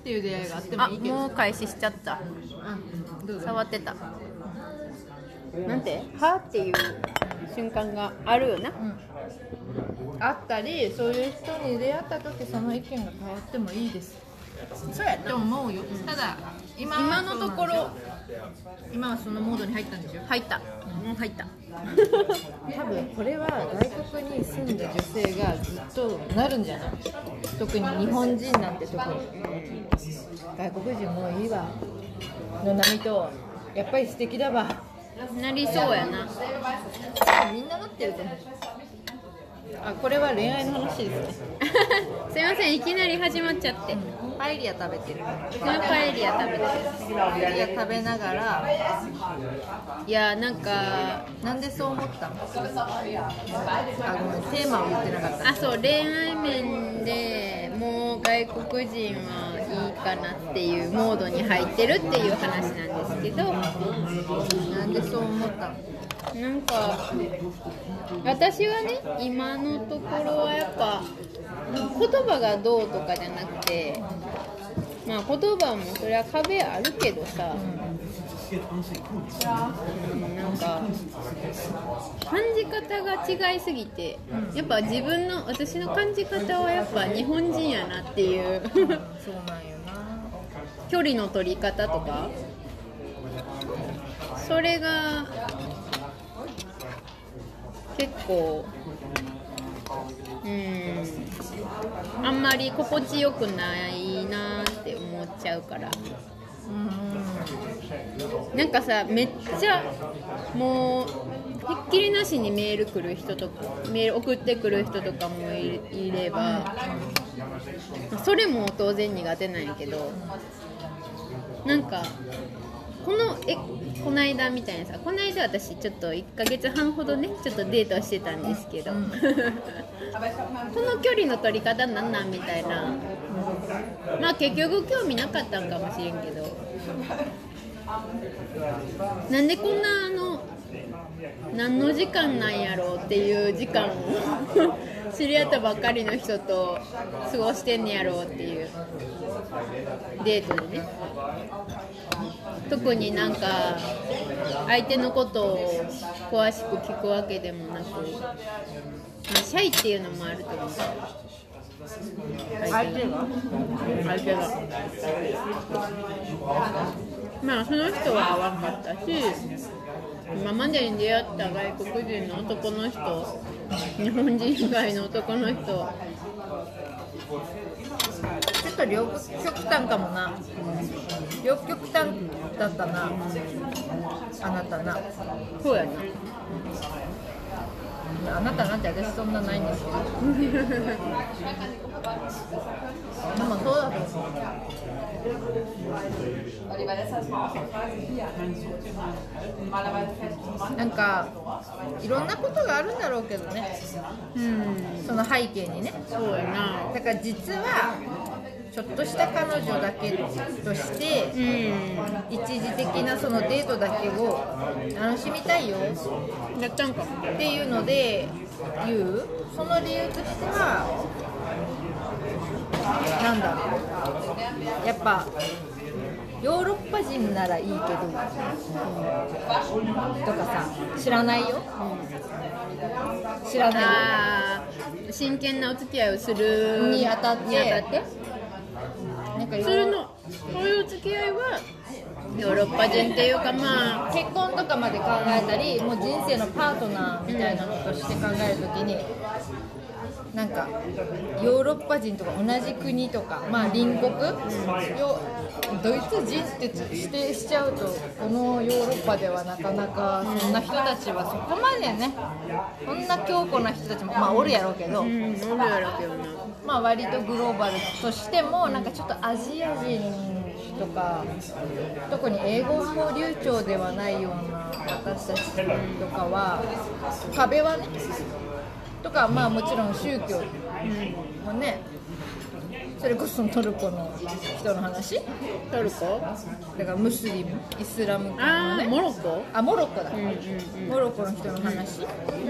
っていう出会いがあってもあいいけど。もう開始しちゃった。触ってた。なんて？はっていう瞬間があるよな。あったりそういう人に出会った時その意見が変わってもいいです。そうやと思うよ、ただ今は今のところ。今はそのモードに入ったんでしょ？入ったもう入った。多分これは外国に住んだ女性がずっとなるんじゃない？特に日本人なんて特に。外国人もういいわ。の波とやっぱり素敵だわ。なりそうやな。みんななってると思う。あこれは恋愛の話ですね。すいませんいきなり始まっちゃってパエリア食べてる。僕のパエリア食べてる。パエリア食べながら。いやなんかなんでそう思ったの？あごめんテーマを言ってなかった。あそう恋愛面でもう外国人はいいかなっていうモードに入ってるっていう話なんですけど。なんでそう思ったの？なんか私はね今のところはやっぱ言葉がどうとかじゃなくてまあ言葉もそれは壁あるけどさ、うん、なんか感じ方が違いすぎてやっぱ自分の私の感じ方はやっぱ日本人やなっていうそうなんよな。距離の取り方とかそれが結構うん。あんまり心地よくないなって思っちゃうから。うんなんかさめっちゃもうひっきりなしにメール来る人とかメール送ってくる人とかもいればそれも当然苦手なんやけどなんかこのえこの間みたいなさこの間私ちょっと1ヶ月半ほどねちょっとデートしてたんですけど、この距離の取り方なんなんみたいな。まあ結局興味なかったんかもしれんけど。なんでこんなあの何の時間なんやろうっていう時間を 知り合ったばっかりの人と過ごしてんねやろうっていうデートでね特になんか相手のことを詳しく聞くわけでもなく、まあ、シャイっていうのもあると思う。相手が？相手が。まあその人は合わんかったし今までに出会った外国人の男の人日本人以外の男の人。ちょっと両極端かもな両極端だったな。あなたな。そうやなあなたなんて私そんなないんですけど。でもそうだと思う。なんかいろんなことがあるんだろうけどね。うん。その背景にね。そうやな。だから実はちょっとした彼女だけとしてうん。一時的なそのデートだけを楽しみたいよ。やったんか。もっていうので言う。その理由としてはなんだろう。やっぱヨーロッパ人ならいいけど、とかさ知らないよ、知らない真剣なお付き合いをするにあたって？なんか普通のそういう付き合いはヨーロッパ人っていうかまあ結婚とかまで考えたりもう人生のパートナーみたいなのとして考えるときになんかヨーロッパ人とか同じ国とか、まあ、隣国、よドイツ人って指定しちゃうとこのヨーロッパではなかなかそんな人たちはそこまでねそんな強固な人たちもまあおるやろうけど、うんおるやろうけどな。まあ、割とグローバルとしてもなんかちょっとアジア人とか特に英語も流暢ではないような私たちとかは壁はねとかまあもちろん宗教もねそれこそトルコの人の話。トルコ？だからムスリムイスラム教ああのね。モロコ？あモロッコだ、うんうんうん。モロッコの人の話。モ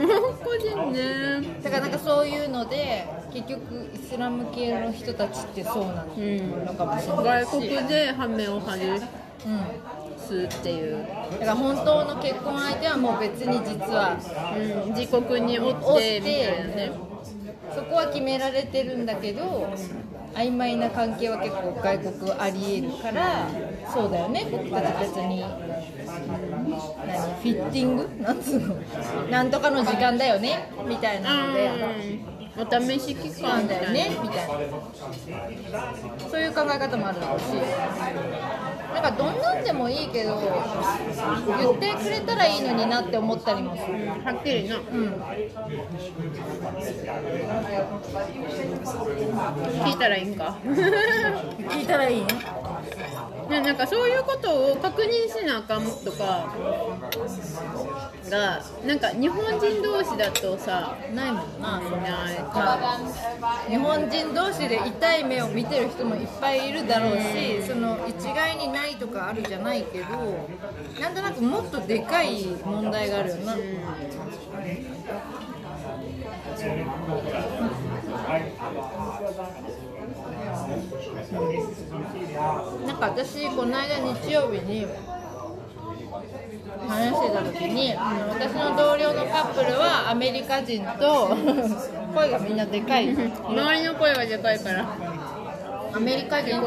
ロッコ人ね。だからなんかそういうので結局イスラム系の人たちってそうなうんのかもしれないし、外国で羽目を外うん、すっていう、だから本当の結婚相手はもう別に実はうん、自国におっててみたいなね。そこは決められてるんだけど曖昧な関係は結構外国ありえるからそうだよね。僕たち別に何フィッティング？なんつうの？なんとかの時間だよね。みたいなので。お試し期間なんだよねみたいな。そういう考え方もあるだろうし。なんかどんなんでもいいけど言ってくれたらいいのになって思ったりもする。はっきりな。うん。聞いたらいいんか？聞いたらいい？ねねなんかそういうことを確認しなあかんとかがなんか日本人同士だとさないもんなな。いまあ日本人同士で痛い目を見てる人もいっぱいいるだろうしその一概にないとかあるじゃないけどなんとなくもっとでかい問題があるよな、なんか私この間日曜日に話してた時に私の同僚のカップルはアメリカ人と 声がみんなでかい。周りの声がでかいから。アメリカ人と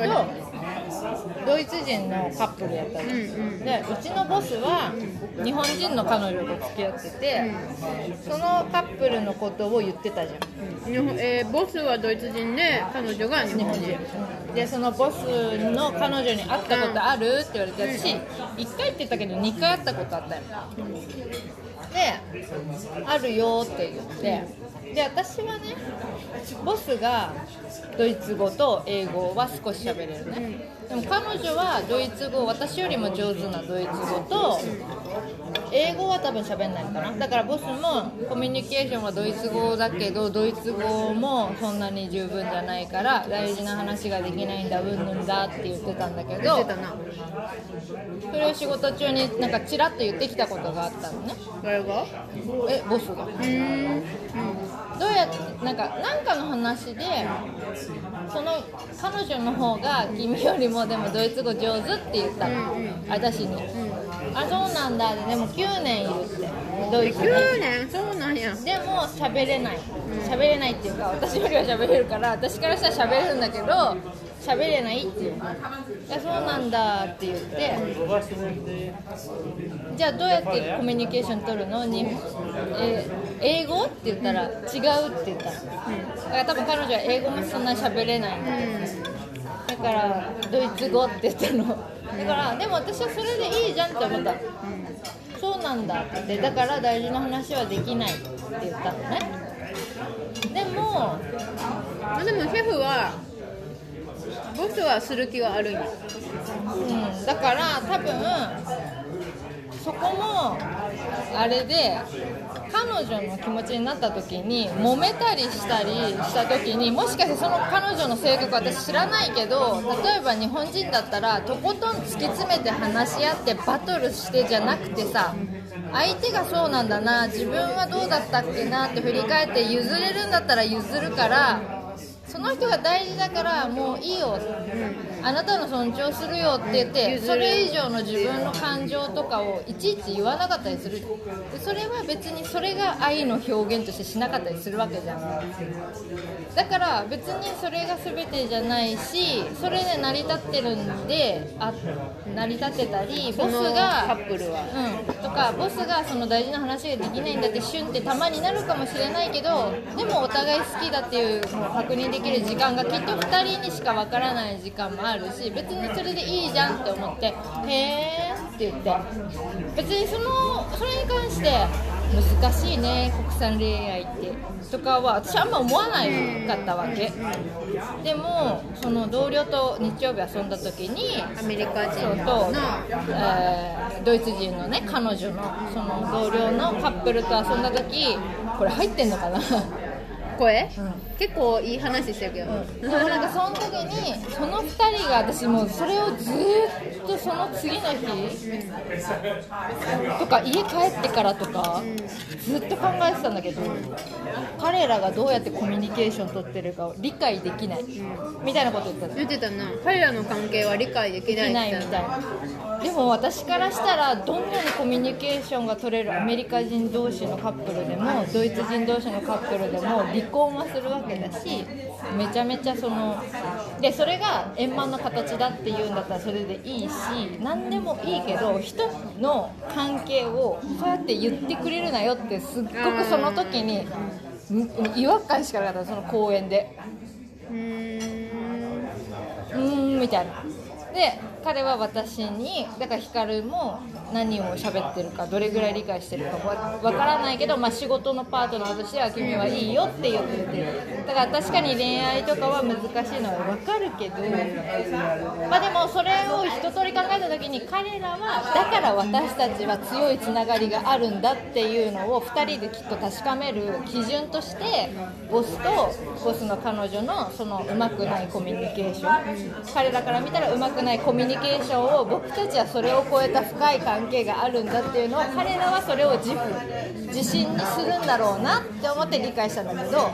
ドイツ人のカップルやったの、うんうん。でうちのボスは日本人の彼女と付き合ってて、そのカップルのことを言ってたじゃん。日本えーボスはドイツ人で彼女が日本人。でそのボスの彼女に会ったことあるって言われて私1回って言ったけど2回会ったことあったよ。で「あるよ」って言ってで私はねボスがドイツ語と英語は少し喋れるね。でも彼女はドイツ語私よりも上手なドイツ語と英語は多分喋んないのかなだからボスもコミュニケーションはドイツ語だけどドイツ語もそんなに十分じゃないから大事な話ができないんだうんぬんだって言ってたんだけどそれを仕事中になんかチラッと言ってきたことがあったのね。誰が？えボスが。うーん。どうやってなんかなんかの話でその彼女の方が君よりもでもドイツ語上手って言った。の、うんうん。私に、あそうなんだでも9年いるって。ドイツに9年？そうなんや。でも喋れない。喋れないっていうか私よりは喋れるから私からしたら喋れるんだけど喋れないっていう。いやそうなんだって言って。じゃあどうやってコミュニケーション取るの？に、え英語？って言ったら違うって言ったの。だから多分彼女は英語もそんな喋れないんだだからドイツ語って言ったの。だからでも私はそれでいいじゃんって思った。そうなんだって。だから大事な話はできないって言ったのね。でもまあでもシェフはボスはする気はあるんや。うん、だから多分そこもあれで彼女の気持ちになった時に揉めたりしたりした時にもしかしてその彼女の性格私知らないけど例えば日本人だったらとことん突き詰めて話し合ってバトルしてじゃなくてさ相手がそうなんだな自分はどうだったっけなって振り返って譲れるんだったら譲るからその人が大事だからもういいよ、あなたの尊重するよって言ってそれ以上の自分の感情とかをいちいち言わなかったりするでそれは別にそれが愛の表現としてしなかったりするわけじゃん。だから別にそれが全てじゃないしそれで成り立ってるんであ成り立ってたりボスそのカがップルは。うん、とかボスがその大事な話ができないんだってシュンってたまになるかもしれないけどでもお互い好きだっていうのを確認できる時間がきっと2人にしかわからない時間もあるし別にそれでいいじゃんって思って「へえ」って言って。別にそのそれに関して難しいね国産恋愛ってとかは私あんま思わないかったわけ。でもその同僚と日曜日遊んだ時にアメリカ人と、のえードイツ人のね彼女のその同僚のカップルと遊んだ時これ入ってんのかな、声？うん、結構いい話してるけど、でもなんかその時にその2人が私もうそれをずーっとその次の日とか家帰ってからとかずっと考えてたんだけど彼らがどうやってコミュニケーション取ってるかを理解できないみたいなこと言ってた言ってたな。彼らの関係は理解できないできないみたいな。でも私からしたらどんなにコミュニケーションが取れるアメリカ人同士のカップルでもドイツ人同士のカップルでも離婚はするわけだしめちゃめちゃそのでそれが円満な形だっていうんだったらそれでいいし何でもいいけど人の関係をそうやって言ってくれるなよってすっごくその時にん違和感しかなかったその公園で。うーんうーんみたいなで彼は私にだから光も何を喋ってるかどれぐらい理解してるかわからないけど、まあ、仕事のパートナーとしては君はいいよって言ってて。だから確かに恋愛とかは難しいのは分かるけどまあでもそれを一通り考えた時に彼らはだから私たちは強いつながりがあるんだっていうのを2人できっと確かめる基準としてボスとボスの彼女のそのうまくないコミュニケーション。彼らから見たらうまくないコミュニケーションニケーションを僕たちはそれを超えた深い関係があるんだっていうのを彼らはそれを自負自信にするんだろうなって思って理解したんだけど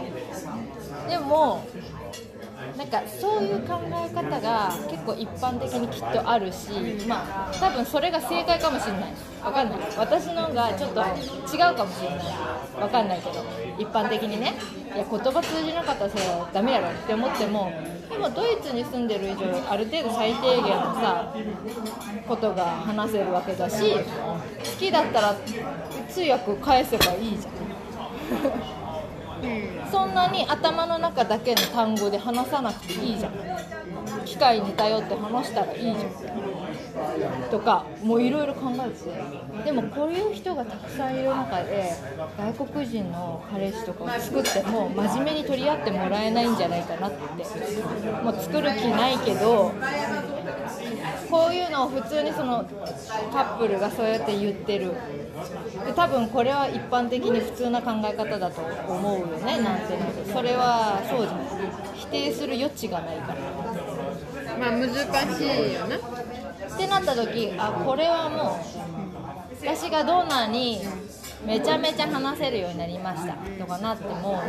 でもなんかそういう考え方が結構一般的にきっとあるし、まあ、多分それが正解かもしれない。わかんない。私のがちょっと違うかもしれない。わかんないけど一般的にね。いや言葉通じなかったらそれはダメやろって思ってもでもドイツに住んでる以上ある程度最低限のさことが話せるわけだし好きだったら通訳返せばいいじゃん。そんなに頭の中だけの単語で話さなくていいじゃん。機械に頼って話したらいいじゃん。とかもういろいろ考えてでもこういう人がたくさんいる中で外国人の彼氏とかを作っても真面目に取り合ってもらえないんじゃないかなって。もう作る気ないけどこういうのを普通にそのカップルがそうやって言ってる。多分これは一般的に普通な考え方だと思うよねなんてなく。それはそうじゃない否定する余地がないから。まあ難しいよな。ってなった時あこれはもう私がどんなにめちゃめちゃ話せるようになりましたとかなっても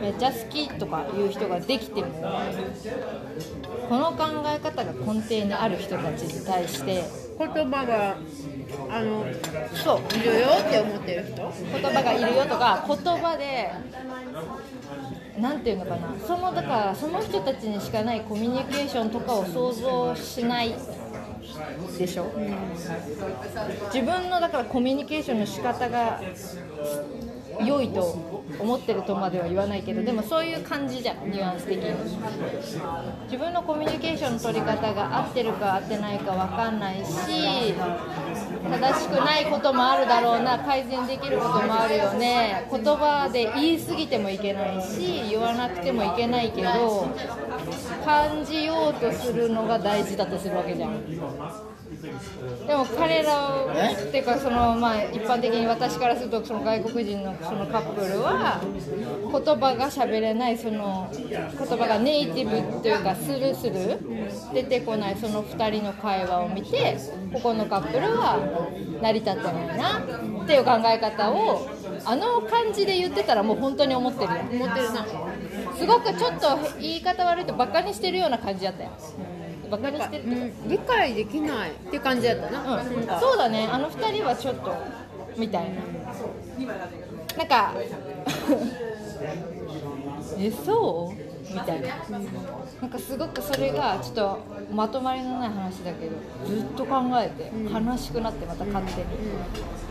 めっちゃ好きとかいう人ができてもこの考え方が根底にある人たちに対して言葉があのそういるよって思ってる人。言葉がいるよとか言葉でなんていうのかな。そのだからその人たちにしかないコミュニケーションとかを想像しないでしょ、自分のだからコミュニケーションの仕方が良いと思ってるとまでは言わないけどでもそういう感じじゃんニュアンス的に。自分のコミュニケーションの取り方が合ってるか合ってないか分かんないし正しくないこともあるだろうな改善できることもあるよね。言葉で言い過ぎてもいけないし言わなくてもいけないけど感じようとするのが大事だとするわけじゃん。でも彼らっていうかそのまあ一般的に私からするとその外国人のそのカップルは言葉が喋れないその言葉がネイティブというかスルスル出てこないその2人の会話を見てここのカップルは成り立ってないなっていう考え方をあの感じで言ってたらもう本当に思ってる。よ思ってるな。すごくちょっと言い方悪いとバカにしてるような感じだったよ。バカにしてるっていうん。理解できないっていう感じだったな,、うん、かそうだね。あの二人はちょっとみたいな。なんか えそう？みたいな。なんかすごくそれがちょっとまとまりのない話だけどずっと考えて悲しくなってまた勝手に。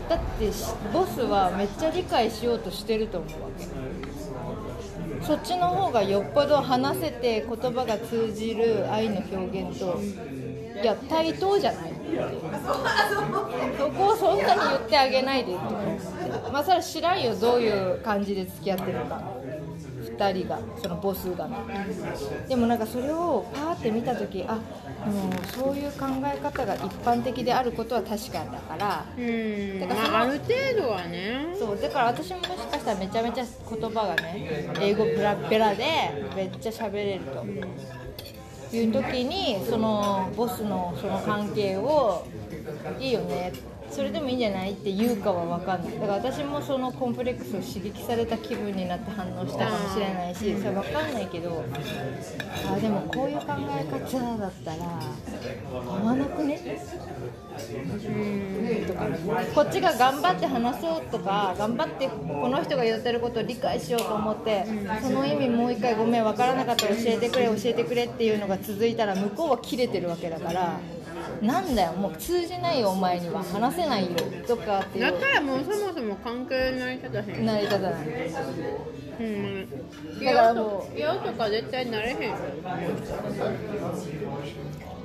だってしボスはめっちゃ理解しようとしてると思うわけそっちの方がよっぽど話せて言葉が通じる愛の表現といや対等じゃない。そこをそんなに言ってあげないでってまあそれは知らんよどういう感じで付き合ってるか。2人がそのボスがね。でもなんかそれをパーって見た時あでもそういう考え方が一般的であることは確かだから。うん。だからある程度はね。そうだから私ももしかしたらめちゃめちゃ言葉がね英語ペラペラでめっちゃ喋れると。いう時にそのボスのその関係をいいよねそれでもいいんじゃない？って言うかは分かんない。だから私もそのコンプレックスを刺激された気分になって反応したかもしれないしそれ分かんないけどあでもこういう考え方だったら合わなくね？とかこっちが頑張って話そうとか頑張ってこの人が言ってることを理解しようと思ってその意味もう一回ごめん分からなかったら教えてくれ教えてくれっていうのが続いたら向こうは切れてるわけだからなんだよもう通じないよお前には話せないよとかっていうだからもうそもそも関係成り立たへん。成り立たないうん。だからもう嫌とか絶対なれへん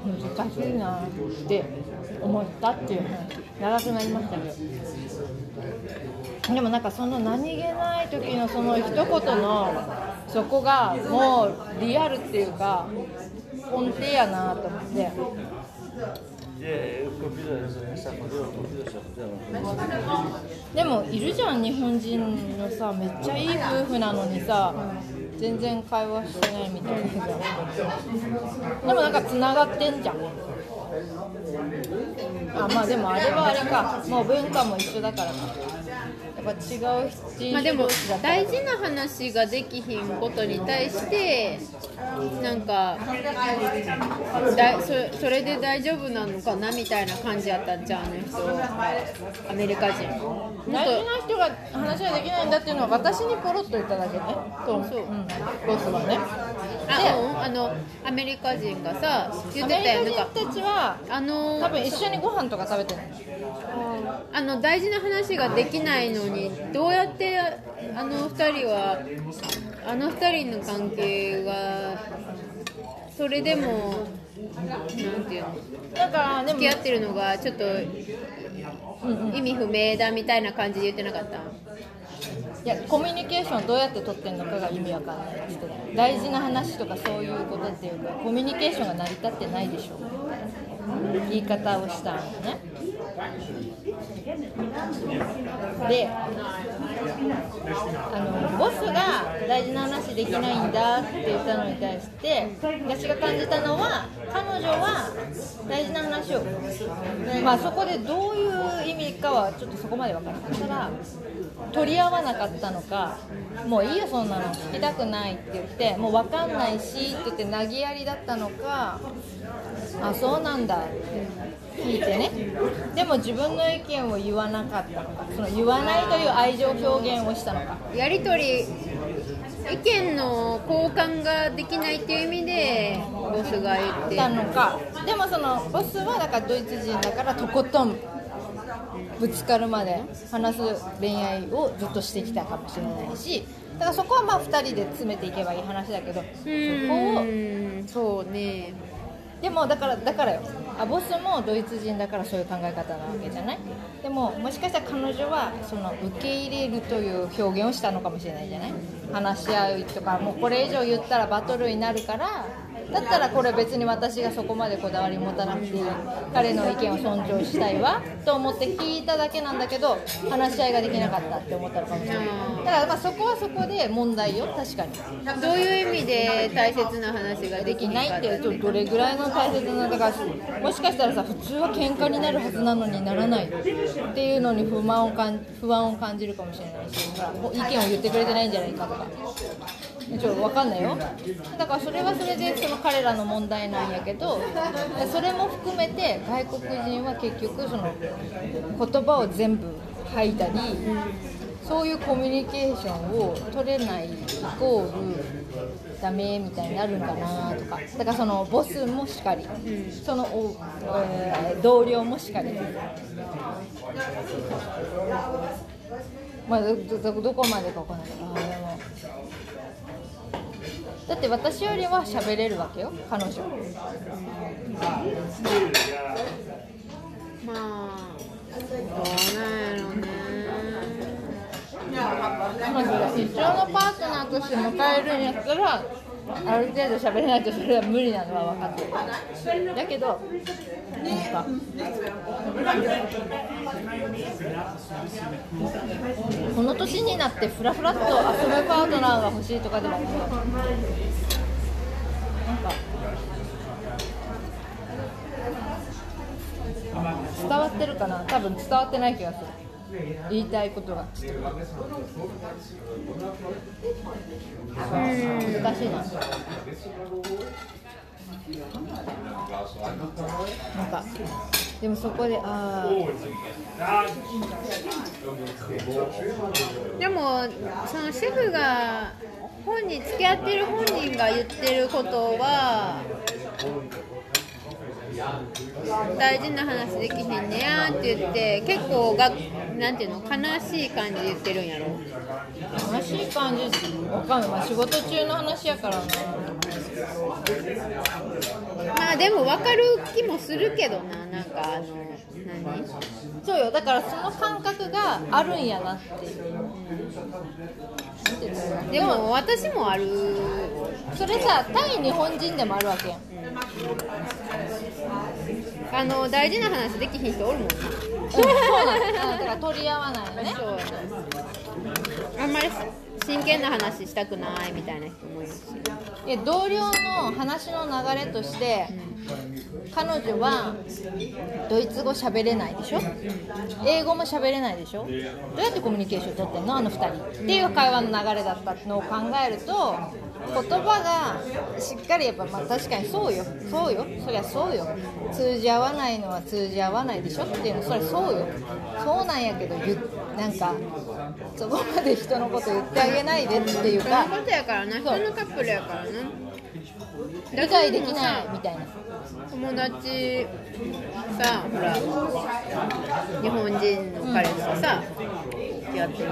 難しいなって思ったっていう話長くなりましたけど。でもなんかその何気ない時のその一言のそこがもうリアルっていうか根底やなと思ってでもいるじゃん日本人のさめっちゃいい夫婦なのにさ全然会話してないみたいな。でもなんかつながってんじゃん。あまあでもあれはあれか。もう文化も一緒だからか。やっぱ違う人まあでも種同士だったら。大事な話ができひんことに対してなんかだそそれで大丈夫なのかなみたいな感じやったんじゃんあの人アメリカ人。大事な人が話ができないんだっていうのは私にポロッと言っただけね。とそう。うん、ボスはね。とあうんあのアメリカ人がさ言アってたよなんかメリカ人たちはあの多分一緒にご飯とか食べてないあの大事な話ができないのに。どうやってあの二人はあの二人の関係がそれでもなんていうの？だから付き合ってるのがちょっと意味不明だみたいな感じで言ってなかった？いやコミュニケーションどうやって取ってるのかが意味わかんないって言ってたよ大事な話とかそういうことっていうかコミュニケーションが成り立ってないでしょ言い方をしたのねであのボスが大事な話できないんだって言ったのに対して私が感じたのは彼女は大事な話をまあそこでどういう意味かはちょっとそこまで分からない。ただ取り合わなかったのかもういいよそんなの聞きたくないって言ってもう分かんないしって言って投げやりだったのかあそうなんだって。聞いてね。でも自分の意見を言わなかったのか。その言わないという愛情表現をしたのか。やり取り意見の交換ができないっていう意味でボスが言って。たのか。でもそのボスはだからドイツ人だからとことんぶつかるまで話す恋愛をずっとしてきたかもしれないし。だからそこはまあ2人で詰めていけばいい話だけどそこをうんそうねでもだからだからよあボスもドイツ人だからそういう考え方なわけじゃない？でももしかしたら彼女はその受け入れるという表現をしたのかもしれないじゃない？話し合うとかもうこれ以上言ったらバトルになるからだったらこれ別に私がそこまでこだわり持たなくていい彼の意見を尊重したいわと思って聞いただけなんだけど話し合いができなかったって思ったのかもしれないだからまあそこはそこで問題よ確かにどういう意味で大切な話ができきなかないいってどれぐらいの大切なだからもしかしたらさ普通は喧嘩になるはずなのにならないっていうのに不満をかん不安を感じるかもしれないし意見を言ってくれてないんじゃないかとか。ちょっと分かんないよ。だからそれはそれでその彼らの問題なんやけどそれも含めて外国人は結局その言葉を全部吐いたりそういうコミュニケーションを取れないイコールダメみたいになるんかなとか。だからそのボスもしかり、その、えー同僚もしかり。まあどこまでかわかない。けどあでだって私よりは喋れるわけよ彼女。まあどうなんやろうね。彼女が一生のパートナーとして迎えるんやったらある程度喋れないとそれは無理なのは分かってる。だけどなんかこの年になってフラフラっと遊ぶパートナーが欲しいとかでもなんか伝わってるかな。多分伝わってない気がする。言いたいことが。難しいな。なんかでもそこでああでもそのシェフが本人付き合ってる本人が言ってることは大事な話できひんねやって言って結構がなんていうの悲しい感じで言ってるんやろ。悲しい感じわかんない、まあ、仕事中の話やからな。まあでも分かる気もするけどななんかあの何？そうよ。だからその感覚があるんやなっていう。でも私もある。それさ対日本人でもあるわけやん。あの大事な話できひん人おるもん。なうん。そうなんだだから取り合わないよね。あんまり真剣な話したくないみたいな人もいるし。同僚の話の流れとして彼女はドイツ語喋れないでしょ？英語も喋れないでしょ？どうやってコミュニケーション取ってんの？あの2人。っていう会話の流れだったのを考えると言葉がしっかりやっぱまあ確かにそうよ。そうよ。そりゃそうよ。通じ合わないのは通じ合わないでしょ？っていうのそれそうよ。そうなんやけど言って。なんかそこまで人のこと言ってあげないでっていうそういうかことやからな。人のカップルやからな。理解できないみたいな。友達さほら日本人の彼氏とさやってる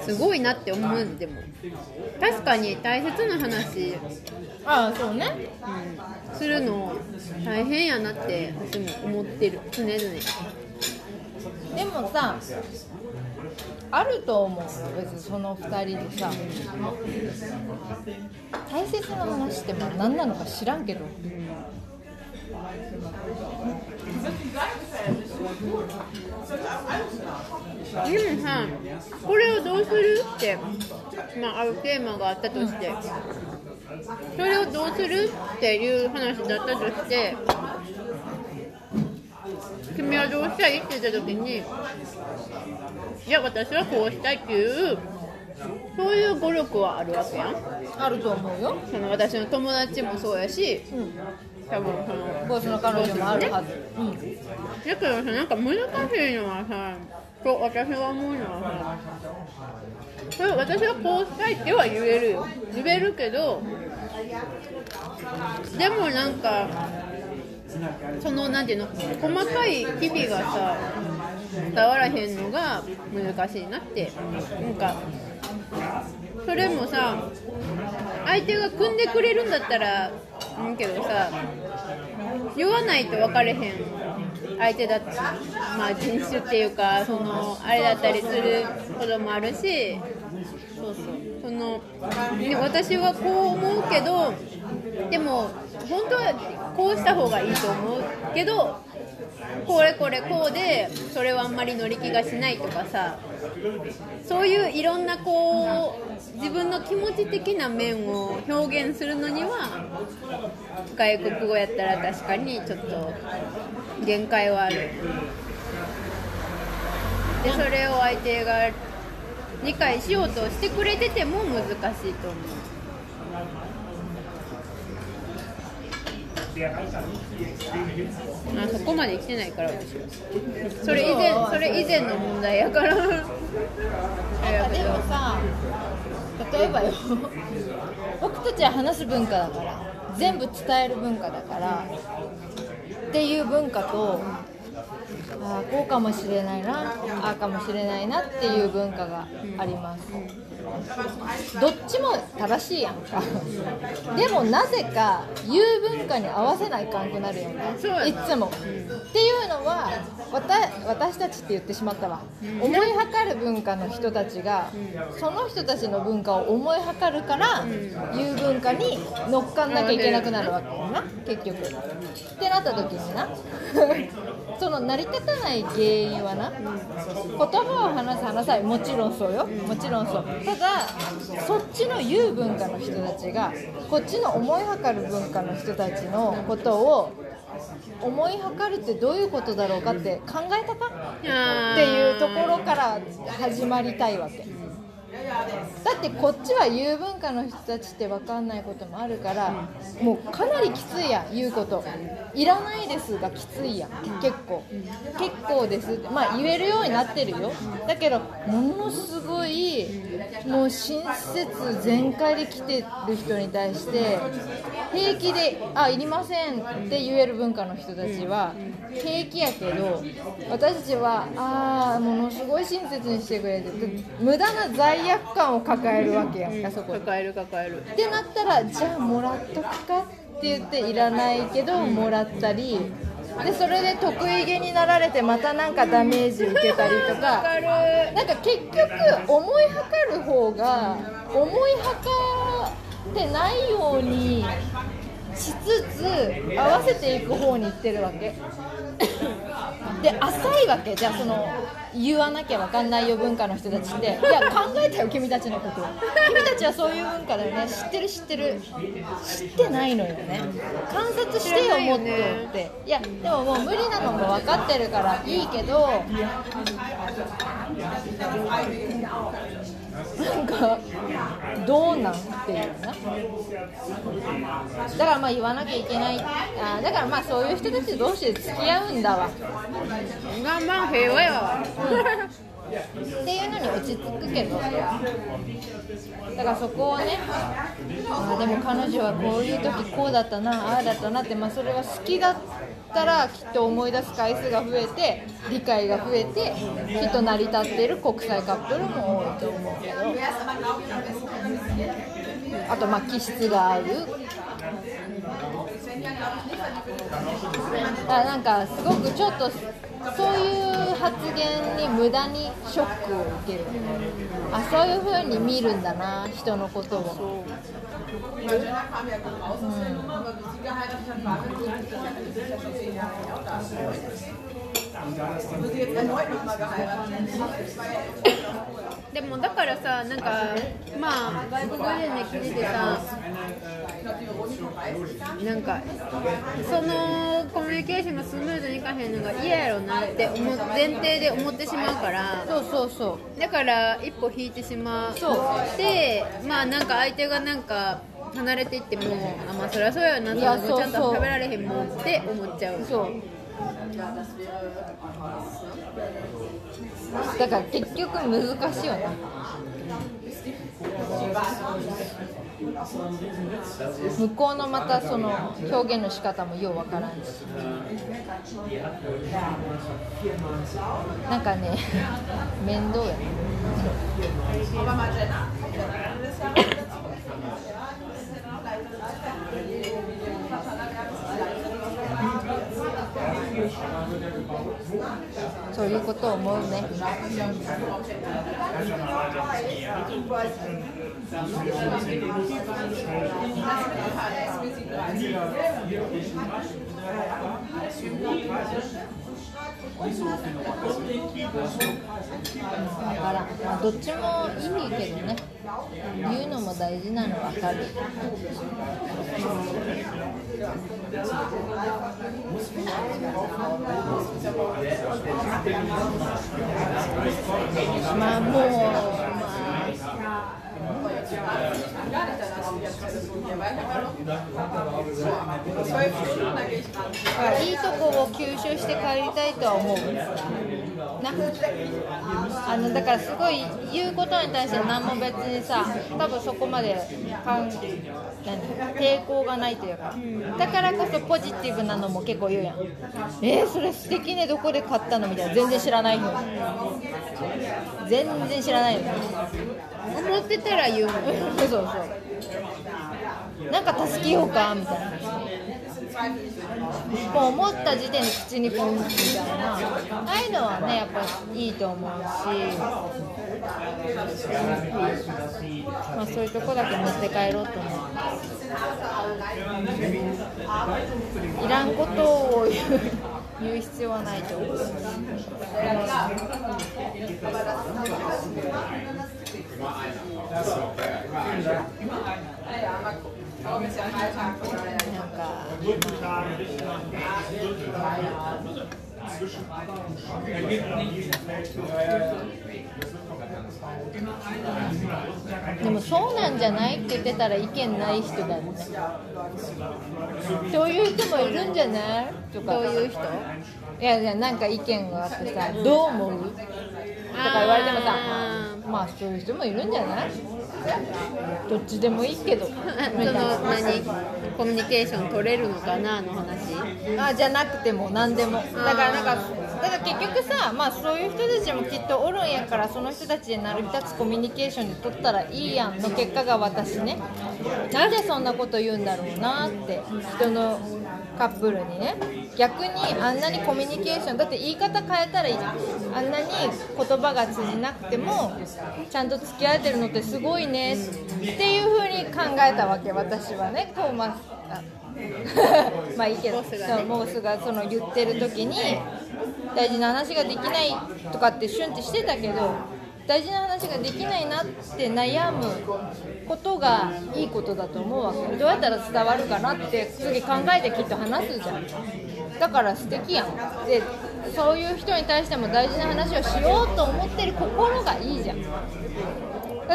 すごいなって思うんでも。確かに大切な話、ああそうね。うん、するの大変やなって私も思ってる。常々でもさあると思うよ別にその2人でさ。大切な話ってまあ何なのか知らんけど。でもさこれをどうするって、まあ、あるテーマがあったとして。それをどうするっていう話だったとして。君はどうしたいって言った時にいや私はこうしたいっていうそういう語力はあるわけやん。あると思うよ。その私の友達もそうやしうん。多分そのボスの彼女もあるはず。うん。だけどさなんか難しいのはさと私が思うのはさそれ私はこうしたいっては言えるよ。言えるけどでもなんかそのなんていうの細かい日々がさ伝わらへんのが難しいなってなんかそれもさ相手が組んでくれるんだったらいいけどさ言わないと分かれへん相手だってまあ人種っていうかそのあれだったりすることもあるしそうそう。そので私はこう思うけどでも本当はこうした方がいいと思うけどこれこれこうでそれはあんまり乗り気がしないとかさそういういろんなこう自分の気持ち的な面を表現するのには外国語やったら確かにちょっと限界はある。でそれを相手が理解しようとしてくれてても難しいと思う。あそこまで来てないから私それ以前それ以前の問題やから。やでもさ例えばよ。僕たちは話す文化だから。全部伝える文化だから。っていう文化とああこうかもしれないなああかもしれないなっていう文化があります。どっちも正しいやんか。でもなぜか言う文化に合わせないかんくなるよね。いつも、っていうのはわた私たちって言ってしまったわ、思いはかる文化の人たちが、その人たちの文化を思いはかるから、言う文化に乗っかんなきゃいけなくなるわけよな結局。ってなった時にな その成り立たない原因はな言葉を話す話さい。もちろんそうよ。もちろんそう。ただそっちの言う文化の人たちがこっちの思いはかる文化の人たちのことを思いはかるってどういうことだろうかって考えたかっていうところから始まりたいわけ。だってこっちは言う文化の人たちって分かんないこともあるからもうかなりきついやん言うこと。いらないですがきついやん結構。結構ですって。まあ言えるようになってるよ。だけどものすごいもう親切全開で来てる人に対して平気で「あいりません」って言える文化の人たちは平気やけど私たちはああものすごい親切にしてくれてで無駄な罪悪感を抱えるわけや。ん。かそこ。で抱える抱える。ってなったらじゃあもらっとくかって言っていらないけどもらったりでそれで得意げになられてまたなんかダメージ受けたりとか。なんか結局思いはかる方が思いはかってないようにしつつ合わせていく方に行ってるわけで浅いわけ。じゃあその言わなきゃ分かんないよ文化の人たちって。いや考えたよ君たちのこと。君たちはそういう文化だよね。知ってる知ってる。知ってないのよね。観察してよもっとって。いやでももう無理なのも分かってるからいいけど。なんかどうなんっていうなだからまあ言わなきゃいけない。あだからまあそういう人たち同士で付き合うんだわ。まあまあ平和やわ。っていうのに落ち着くけどだからそこをねあでも彼女はこういう時こうだったなああだったなって、まあ、それは好きだったらきっと思い出す回数が増えて理解が増えてきっと成り立っている国際カップルも多いと思うけどあとまあ気質が合うだからなんかすごくちょっとそういう発言に無駄にショックを受ける。あそういう風に見るんだな人のことを。うん。でもだからさなんかまあ外国人で聞いてさなんかそのコミュニケーションがスムーズにいかへんのが嫌やろなって思う前提で思ってしまうから。そうそうそう。だから一歩引いてしまう。そう。でまあなんか相手がなんか離れていってもあまあそれはそうやないやそのちゃんとそうそう喋られへんもんって思っちゃう。そうだから結局難しいよな。向こうのまたその表現の仕方もようわからんし。なんかね面倒やねそういうことを思うね。だから、まあ、どっちもいいけどね。言うのも大事なの分かる。まあもうまあいいとこを吸収して帰りたいとは思う。なあのだからすごい言うことに対して何も別にさ多分そこまでかん何？抵抗がないというか。だからこそポジティブなのも結構言うやん。えー、それ素敵ねどこで買ったの？みたいな。全然知らないの。に全然知らないの。思ってたら言う。の そうそう。なんか助けようかみたいな。もう思った時点で口に込むみたいな。ああいうのはねやっぱいいと思うし、まあ、そういうとこだけ持って帰ろうと思う。いらんことを言う言う必要はないと思うなんかでもそうなんじゃないって言ってたら意見ない人だよねそういう人もいるんじゃない？とかそういう人いやいやなんか意見があってさどう思う？とか言われてもさあまあそういう人もいるんじゃない？どっちでもいいけど。そみたいのな何？コミュニケーション取れるのかなの話。あじゃなくても何でも。だからなんかだから結局さまあそういう人たちもきっとおるんやからその人たちで成り立つコミュニケーションで取ったらいいやんの結果が私ね。なんでそんなこと言うんだろうなって人のカップルにね。逆にあんなにコミュニケーションだって言い方変えたらいいじゃん。あんなに言葉が通じなくてもちゃんと付き合えてるのってすごいね。っていう風に考えたわけ私はね。トーマスあ まあいいけど。ボスがねそうボスがその言ってる時に大事な話ができないとかってシュンってしてたけど大事な話ができないなって悩むことがいいことだと思うわけ。どうやったら伝わるかなって次考えてきっと話すじゃん。だから素敵やん。でそういう人に対しても大事な話をしようと思ってる心がいいじゃん。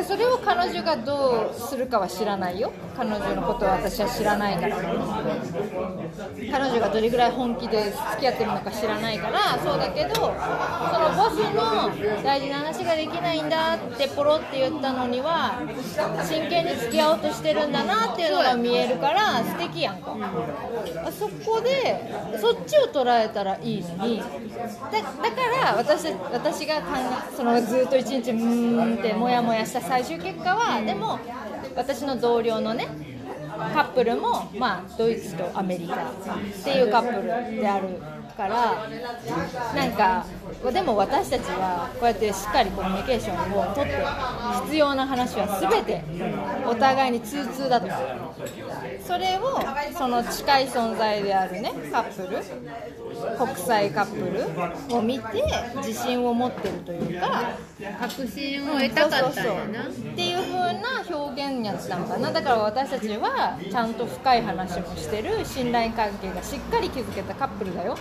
それを彼女がどうするかは知らないよ。彼女のことは私は知らないから。彼女がどれぐらい本気で付き合ってるのか知らないから。そうだけどそのボスの大事な話ができないんだってポロって言ったのには真剣に付き合おうとしてるんだなっていうのが見えるから素敵やんか。あそこでそっちを捉えたらいいのに。だだから私私がそのずっと一日うーんってモヤモヤした最終結果はでも私の同僚のねカップルも、まあ、ドイツとアメリカっていうカップルであるからなんかでも私たちはこうやってしっかりコミュニケーションをとって必要な話は全てお互いに通通だと。それをその近い存在であるねカップル国際カップルを見て自信を持ってるというか確信を得たかったんやな。そうそうそう。っていう風な表現やったのかな。だから私たちはちゃんと深い話もしてる。信頼関係がしっかり築けたカップルだよ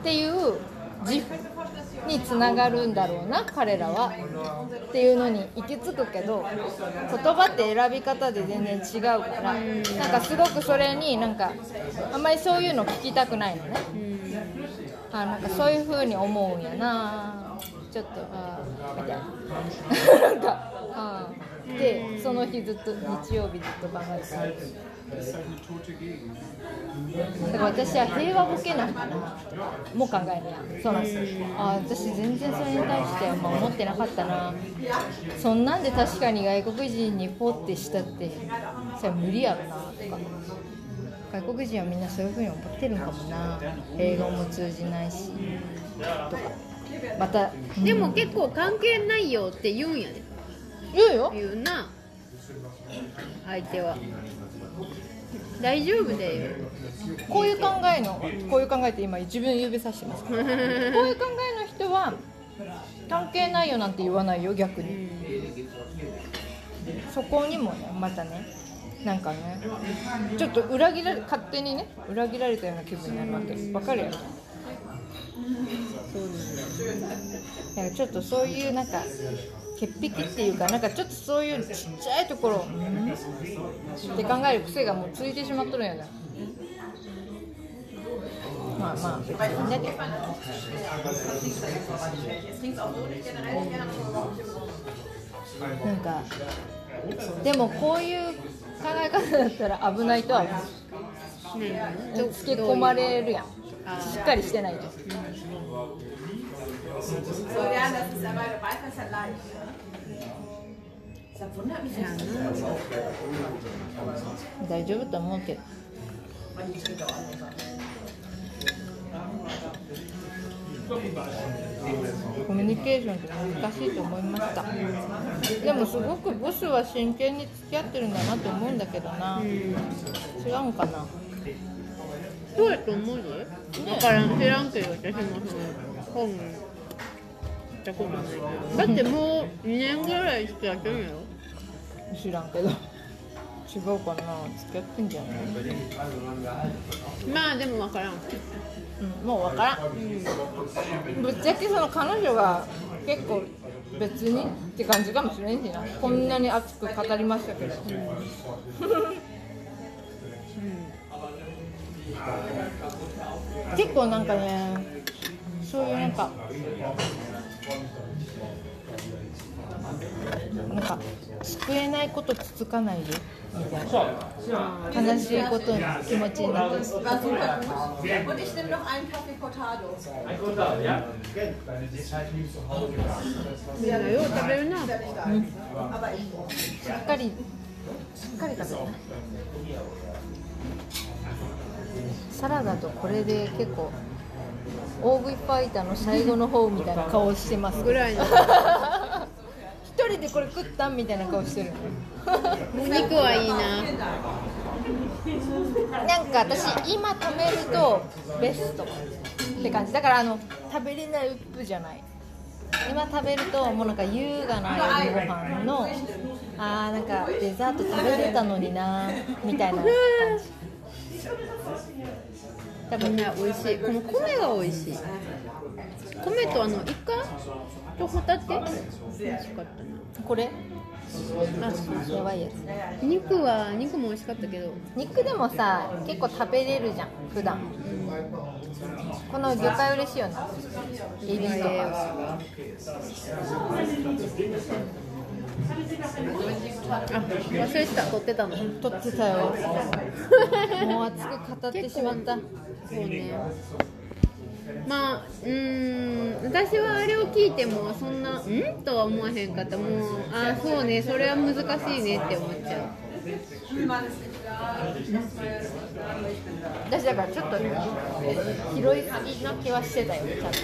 っていう自負につながるんだろうな彼らは。っていうのに行き着くけど言葉って選び方で全然違うからなんかすごくそれになんかあんまりそういうの聞きたくないのね。あなんかそういう風に思うんやな。ちょっとあーみたいな。なんかあーでその日ずっと日曜日ずっと考えてただから私は平和ボケなんかなもう考えるやん。そのあー私全然それに対してはまあ思ってなかったなそんなんで確かに外国人にポッてしたってそれは無理やろなとか外国人はみんなそういうふうに思ってるんかもな。英語も通じないしとか。またでも結構関係ないよって言うんやで。言うよ。言うな。相手は大丈夫だよ。こういう考えのこういう考えって今自分指さしてますけど こういう考えの人は関係ないよなんて言わないよ逆に。そこにもねまたねなんかねちょっと裏切られ勝手にね裏切られたような気分になるわけ。わかるやろ？なんかちょっとそういうなんか潔癖っていうかなんかちょっとそういうちっちゃいところうんって考える癖がもうついてしまっとるんやねまあまあ別にだけどなんかでもこういう考え方だったら危ないとは思う。ねつけ込まれるやん。しっかりしてないと So ja, das ist aber weiter verleiht. 大丈夫と思うけどコミュニケーションって難しいと思いましたでもすごくボスは真剣に付き合ってるんだなと思うんだけどな、違うんかなそうやと思うよだからん知らんけど私もその本見たことなだってもう2年ぐらい付き合ってるんやろ？知らんけど。違うかな。付き合ってんじゃない、まあでも分からん。うん、もう分からん、ぶっちゃけその彼女が結構別にって感じかもしれんしな。こんなに熱く語りましたけど、結構なんかねそういうなんかなんか救えないことつつかないで。みたいな悲しいことに気持ちになって。よう食べるな。しっかりしっかり食べて。なサラダとこれで結構大食いファイターの最後の方みたいな顔してます。ぐらいの。一人でこれ食ったんみたいな顔してる。お肉はいいな。なんか私今食べるとベストって感じ。だからあの食べれないウップじゃない。今食べるともうなんか優雅な夜ご飯のあーなんかデザート食べれたのになみたいな感じ多分みんな美味しい。この米が美味しい。米とあのイカとホタテ？美味しかったこれ？なあそうやばいやつ。肉は肉も美味しかったけど。肉でもさ結構食べれるじゃん普段。この魚介嬉しいよねエビとか。あ忘れてた。撮ってたの。取ってたよ。もう熱く語ってしまったそうね。まあうーん私はあれを聞いてもそんな「ん?」とは思わへんかった。もうあそうねそれは難しいねって思っちゃう。私だからちょっとね拾いすぎの気はしてたよちゃんと。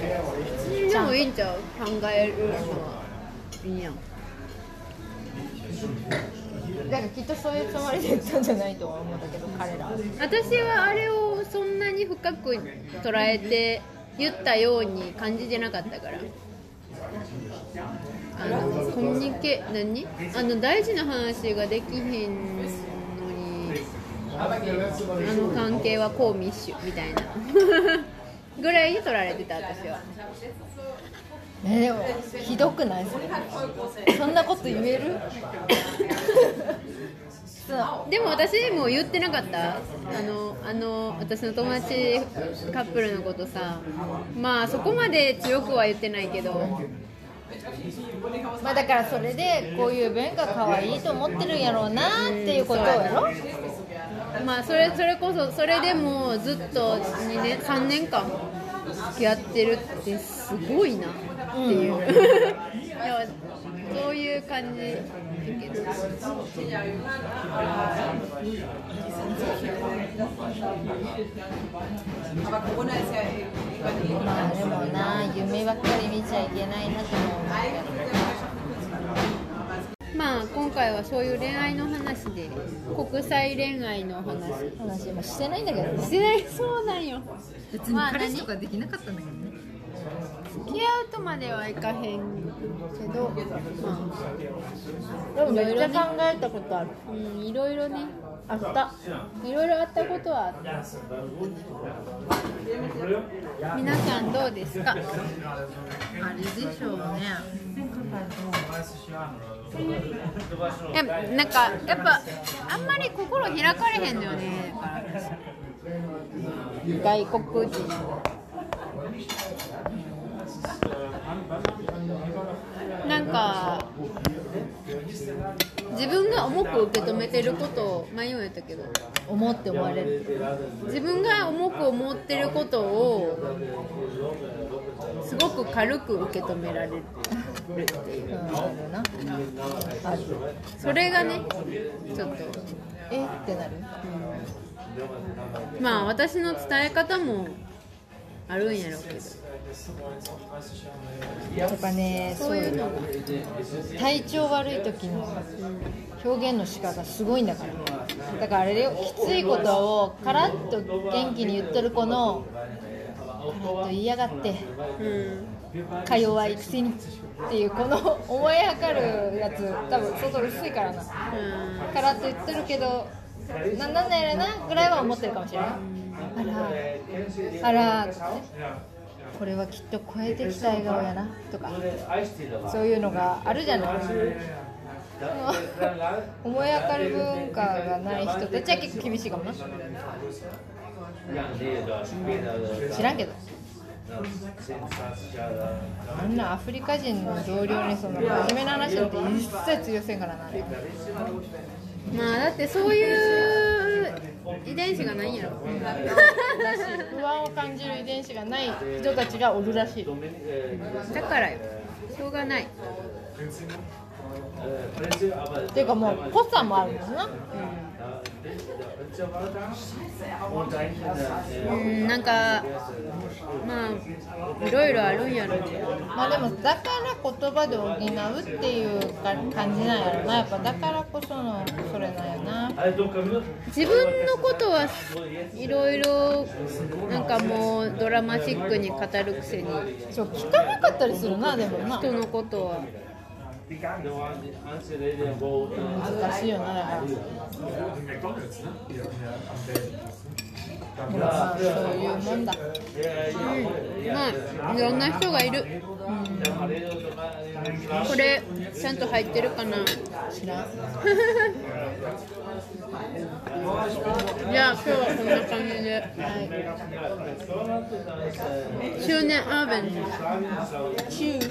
でもいいんちゃう？考えるのは。いいやんだからきっとそういうつもりで言ったん。じゃないとは思うんだけど彼ら私はあれをそんなに深く捉えて言ったように感じてなかったから。あのコミュニケ何？あの大事な話ができへんのにあの関係はこうミッシュみたいな。ぐらいに取られてた私は。えでもひどくない？そんなこと言える？でも私も言ってなかった。あのあの私の友達カップルのことさまあそこまで強くは言ってないけど。まあだからそれでこういう文化可愛いと思ってるんやろうなっていうことやろ？まあそれそれこそそれでもずっと2年3年間付き合ってるってすごいなっていう、いやそういう感じ。だけどまあでもな夢ばっかり見ちゃいけないなと思うまあ今回はそういう恋愛の話で国際恋愛の話話今してないんだけどねしてないそうなんよ別まあ何かできなかったんだけどね付き合うとまではいかへんけど、までもめっちゃ考えたことある。あ、うん、いろいろね。あった。いろいろあったことはあった。皆さんどうですか？あれでしょうね。なんかやっぱあんまり心開かれへんのよね。外国人なんか自分が重く受け止めてることを前も言ったけど思って思われる。自分が重く思ってることをすごく軽く受け止められる。っていうんな。ある。それがねちょっとえ？ってなる。まあ私の伝え方もあるんやろうけど。とかねそういうの体調悪い時の表現の仕方すごいんだからだからあれだよきついことをカラッと元気に言ってる子のカラッと言いやがってうんか弱いくせにっていうこの思い量るやつ多分相当薄いからな。カラッと言ってるけどなんなんだやろなぐらいは思ってるかもしれないあら。あら。これはきっと超えてきた笑顔やな。とか。そういうのがあるじゃない。その思い当たる文化がない人たちは結構厳しいかもな。知らんけど。あんなアフリカ人の同僚にその真面目な話なんて一切通用せんからな。あれまあだってそういう遺伝子がないんやろ。不安を感じる遺伝子がない人たちがおるらしい。だからよ。しょうがない。っていうかもう濃さもあるもんな。うんなんかまあいろいろあるんやろうけどまあでもだから言葉で補うっていうか感じなんやろなやっぱだからこそのそれなんやな。自分のことはいろいろなんかもうドラマチックに語るくせに。そう聞かなかったりするなでもな。人のことは難しいよなだからほらそういうもんだ。まあいろんな人がいる。うんこれちゃんと入ってるかな？知らん。じゃあ今日はこんな感じで。はい。周年アーベンチュー